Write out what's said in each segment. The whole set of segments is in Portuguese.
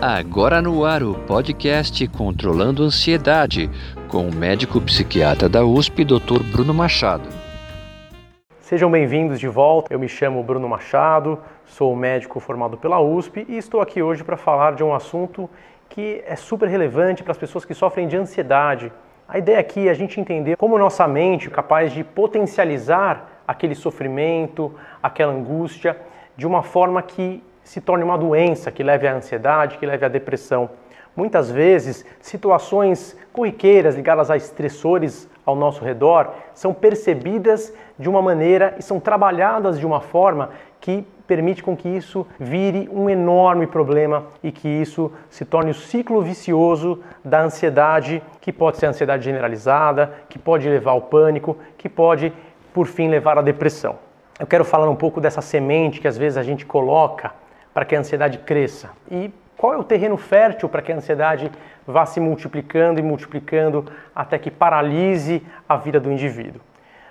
Agora no ar o podcast Controlando Ansiedade, com o médico psiquiatra da USP, Dr. Bruno Machado. Sejam bem-vindos de volta. Eu me chamo Bruno Machado, sou médico formado pela USP e estou aqui hoje para falar de um assunto que é super relevante para as pessoas que sofrem de ansiedade. A ideia aqui é a gente entender como nossa mente é capaz de potencializar aquele sofrimento, aquela angústia, de uma forma que se torne uma doença que leve à ansiedade, que leve à depressão. Muitas vezes, situações corriqueiras ligadas a estressores ao nosso redor são percebidas de uma maneira e são trabalhadas de uma forma que permite com que isso vire um enorme problema e que isso se torne o ciclo vicioso da ansiedade, que pode ser ansiedade generalizada, que pode levar ao pânico, que pode, por fim, levar à depressão. Eu quero falar um pouco dessa semente que às vezes a gente coloca para que a ansiedade cresça? E qual é o terreno fértil para que a ansiedade vá se multiplicando e multiplicando até que paralise a vida do indivíduo?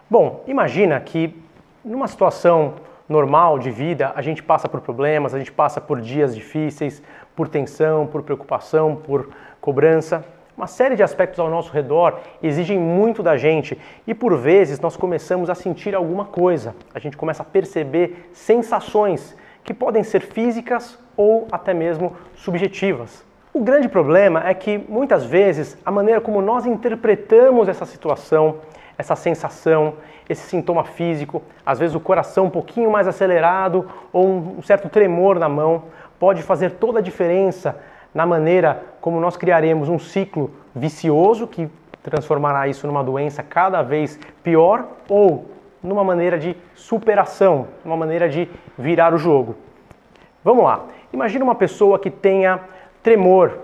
Bom, imagina que numa situação normal de vida, a gente passa por problemas, a gente passa por dias difíceis, por tensão, por preocupação, por cobrança. Uma série de aspectos ao nosso redor exigem muito da gente e por vezes nós começamos a sentir alguma coisa, a gente começa a perceber sensações que podem ser físicas ou até mesmo subjetivas. O grande problema é que muitas vezes a maneira como nós interpretamos essa situação, essa sensação, esse sintoma físico, às vezes o coração um pouquinho mais acelerado ou um certo tremor na mão, pode fazer toda a diferença na maneira como nós criaremos um ciclo vicioso que transformará isso numa doença cada vez pior ou numa maneira de superação, uma maneira de virar o jogo. Vamos lá. Imagina uma pessoa que tenha tremor,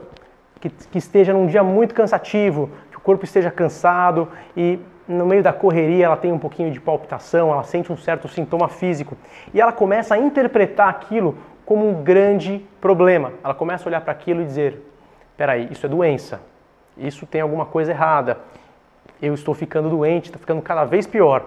que, que esteja num dia muito cansativo, que o corpo esteja cansado e no meio da correria ela tem um pouquinho de palpitação, ela sente um certo sintoma físico e ela começa a interpretar aquilo como um grande problema. Ela começa a olhar para aquilo e dizer: peraí, isso é doença, isso tem alguma coisa errada, eu estou ficando doente, está ficando cada vez pior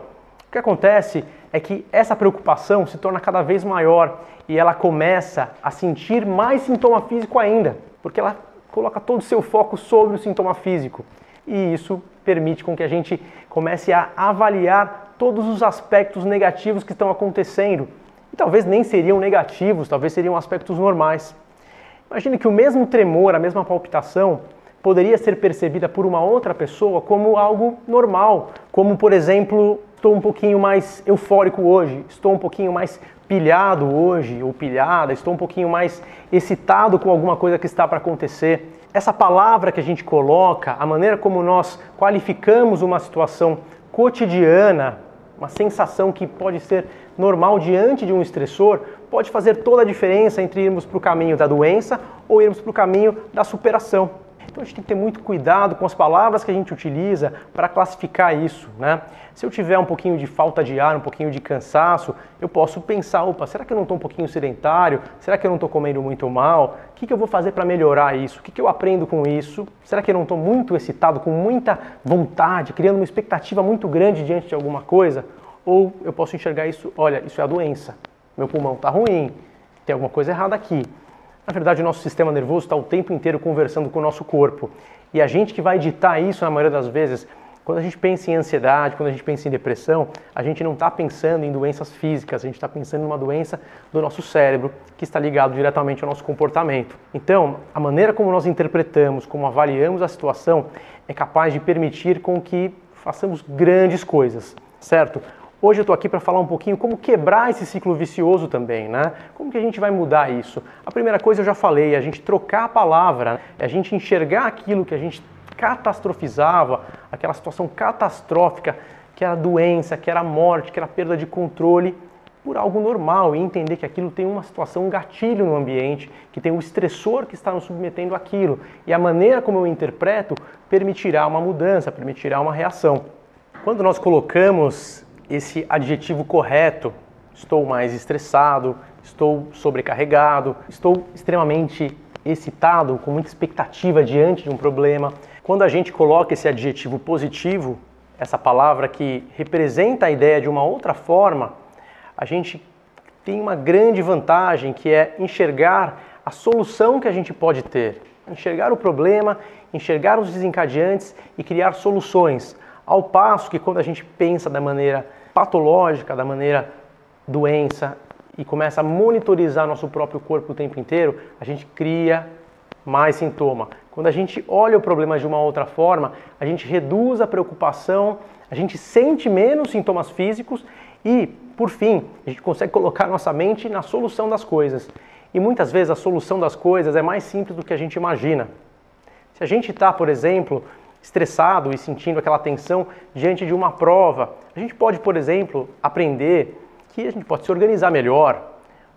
que acontece é que essa preocupação se torna cada vez maior e ela começa a sentir mais sintoma físico ainda, porque ela coloca todo o seu foco sobre o sintoma físico. E isso permite com que a gente comece a avaliar todos os aspectos negativos que estão acontecendo. E talvez nem seriam negativos, talvez seriam aspectos normais. Imagine que o mesmo tremor, a mesma palpitação, poderia ser percebida por uma outra pessoa como algo normal, como por exemplo estou um pouquinho mais eufórico hoje, estou um pouquinho mais pilhado hoje ou pilhada, estou um pouquinho mais excitado com alguma coisa que está para acontecer. Essa palavra que a gente coloca, a maneira como nós qualificamos uma situação cotidiana, uma sensação que pode ser normal diante de um estressor, pode fazer toda a diferença entre irmos para o caminho da doença ou irmos para o caminho da superação. Então a gente tem que ter muito cuidado com as palavras que a gente utiliza para classificar isso. Né? Se eu tiver um pouquinho de falta de ar, um pouquinho de cansaço, eu posso pensar, opa, será que eu não estou um pouquinho sedentário? Será que eu não estou comendo muito mal? O que, que eu vou fazer para melhorar isso? O que, que eu aprendo com isso? Será que eu não estou muito excitado, com muita vontade, criando uma expectativa muito grande diante de alguma coisa? Ou eu posso enxergar isso, olha, isso é a doença, meu pulmão está ruim, tem alguma coisa errada aqui. Na verdade, o nosso sistema nervoso está o tempo inteiro conversando com o nosso corpo. E a gente que vai editar isso, na maioria das vezes, quando a gente pensa em ansiedade, quando a gente pensa em depressão, a gente não está pensando em doenças físicas, a gente está pensando em uma doença do nosso cérebro que está ligado diretamente ao nosso comportamento. Então, a maneira como nós interpretamos, como avaliamos a situação, é capaz de permitir com que façamos grandes coisas, certo? Hoje eu estou aqui para falar um pouquinho como quebrar esse ciclo vicioso também, né? Como que a gente vai mudar isso? A primeira coisa eu já falei, é a gente trocar a palavra, é a gente enxergar aquilo que a gente catastrofizava, aquela situação catastrófica, que era doença, que era morte, que era perda de controle, por algo normal e entender que aquilo tem uma situação, um gatilho no ambiente, que tem um estressor que está nos submetendo àquilo. E a maneira como eu interpreto permitirá uma mudança, permitirá uma reação. Quando nós colocamos esse adjetivo correto. Estou mais estressado, estou sobrecarregado, estou extremamente excitado, com muita expectativa diante de um problema. Quando a gente coloca esse adjetivo positivo, essa palavra que representa a ideia de uma outra forma, a gente tem uma grande vantagem que é enxergar a solução que a gente pode ter. Enxergar o problema, enxergar os desencadeantes e criar soluções. Ao passo que quando a gente pensa da maneira patológica, da maneira doença e começa a monitorizar nosso próprio corpo o tempo inteiro, a gente cria mais sintoma. Quando a gente olha o problema de uma outra forma, a gente reduz a preocupação, a gente sente menos sintomas físicos e, por fim, a gente consegue colocar nossa mente na solução das coisas. E muitas vezes a solução das coisas é mais simples do que a gente imagina. Se a gente está, por exemplo, estressado e sentindo aquela tensão diante de uma prova, a gente pode, por exemplo, aprender que a gente pode se organizar melhor.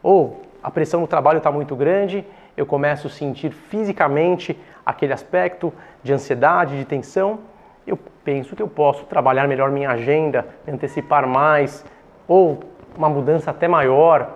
Ou a pressão no trabalho está muito grande, eu começo a sentir fisicamente aquele aspecto de ansiedade, de tensão. Eu penso que eu posso trabalhar melhor minha agenda, antecipar mais, ou uma mudança até maior,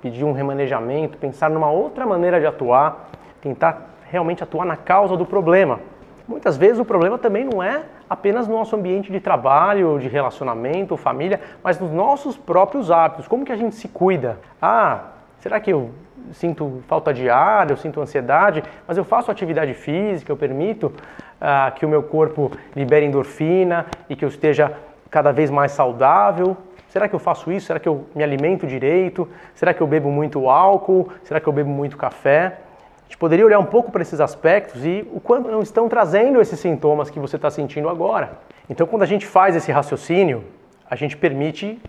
pedir um remanejamento, pensar numa outra maneira de atuar, tentar realmente atuar na causa do problema. Muitas vezes o problema também não é apenas no nosso ambiente de trabalho, de relacionamento, família, mas nos nossos próprios hábitos. Como que a gente se cuida? Ah, será que eu sinto falta de ar, eu sinto ansiedade, mas eu faço atividade física, eu permito ah, que o meu corpo libere endorfina e que eu esteja cada vez mais saudável? Será que eu faço isso? Será que eu me alimento direito? Será que eu bebo muito álcool? Será que eu bebo muito café? A gente poderia olhar um pouco para esses aspectos e o quanto não estão trazendo esses sintomas que você está sentindo agora. Então, quando a gente faz esse raciocínio, a gente permite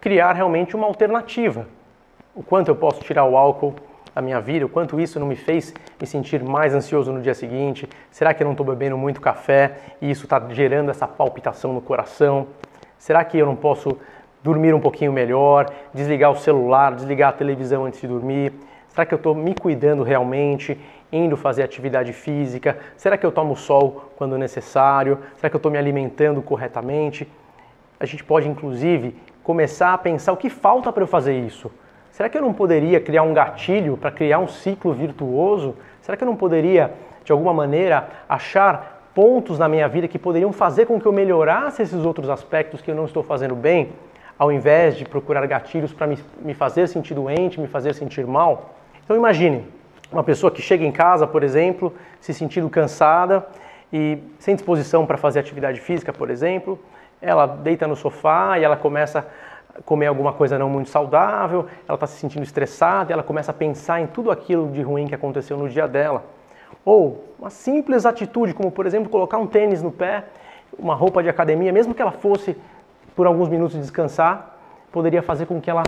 criar realmente uma alternativa. O quanto eu posso tirar o álcool da minha vida, o quanto isso não me fez me sentir mais ansioso no dia seguinte. Será que eu não estou bebendo muito café e isso está gerando essa palpitação no coração? Será que eu não posso dormir um pouquinho melhor, desligar o celular, desligar a televisão antes de dormir? Será que eu estou me cuidando realmente, indo fazer atividade física? Será que eu tomo sol quando necessário? Será que eu estou me alimentando corretamente? A gente pode, inclusive, começar a pensar o que falta para eu fazer isso. Será que eu não poderia criar um gatilho para criar um ciclo virtuoso? Será que eu não poderia, de alguma maneira, achar pontos na minha vida que poderiam fazer com que eu melhorasse esses outros aspectos que eu não estou fazendo bem, ao invés de procurar gatilhos para me, me fazer sentir doente, me fazer sentir mal? Então imagine uma pessoa que chega em casa, por exemplo, se sentindo cansada e sem disposição para fazer atividade física, por exemplo, ela deita no sofá e ela começa a comer alguma coisa não muito saudável, ela está se sentindo estressada, e ela começa a pensar em tudo aquilo de ruim que aconteceu no dia dela. Ou uma simples atitude, como por exemplo colocar um tênis no pé, uma roupa de academia, mesmo que ela fosse por alguns minutos descansar, poderia fazer com que ela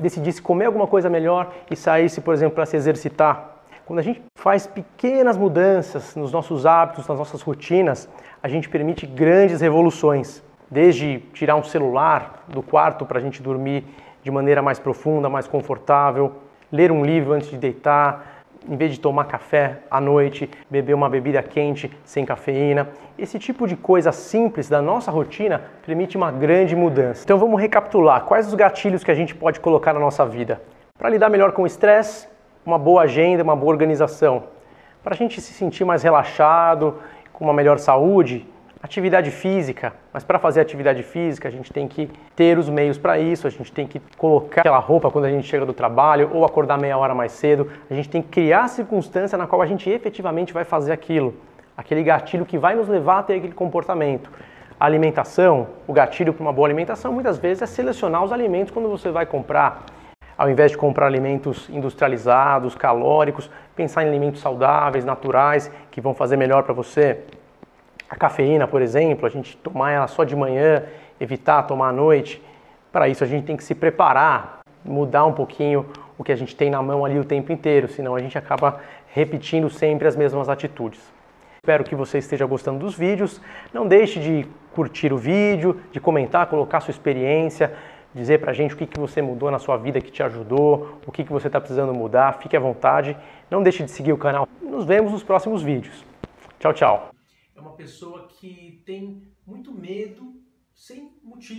decidisse comer alguma coisa melhor e saísse, por exemplo, para se exercitar. Quando a gente faz pequenas mudanças nos nossos hábitos, nas nossas rotinas, a gente permite grandes revoluções. Desde tirar um celular do quarto para a gente dormir de maneira mais profunda, mais confortável, ler um livro antes de deitar, em vez de tomar café à noite, beber uma bebida quente sem cafeína. Esse tipo de coisa simples da nossa rotina permite uma grande mudança. Então vamos recapitular quais os gatilhos que a gente pode colocar na nossa vida para lidar melhor com o estresse, uma boa agenda, uma boa organização, para a gente se sentir mais relaxado, com uma melhor saúde Atividade física, mas para fazer atividade física a gente tem que ter os meios para isso, a gente tem que colocar aquela roupa quando a gente chega do trabalho ou acordar meia hora mais cedo, a gente tem que criar a circunstância na qual a gente efetivamente vai fazer aquilo, aquele gatilho que vai nos levar a ter aquele comportamento. A alimentação, o gatilho para uma boa alimentação muitas vezes é selecionar os alimentos quando você vai comprar. Ao invés de comprar alimentos industrializados, calóricos, pensar em alimentos saudáveis, naturais, que vão fazer melhor para você. A cafeína, por exemplo, a gente tomar ela só de manhã, evitar tomar à noite. Para isso a gente tem que se preparar, mudar um pouquinho o que a gente tem na mão ali o tempo inteiro, senão a gente acaba repetindo sempre as mesmas atitudes. Espero que você esteja gostando dos vídeos. Não deixe de curtir o vídeo, de comentar, colocar sua experiência, dizer pra gente o que, que você mudou na sua vida que te ajudou, o que, que você está precisando mudar. Fique à vontade. Não deixe de seguir o canal. Nos vemos nos próximos vídeos. Tchau, tchau é uma pessoa que tem muito medo sem motivo.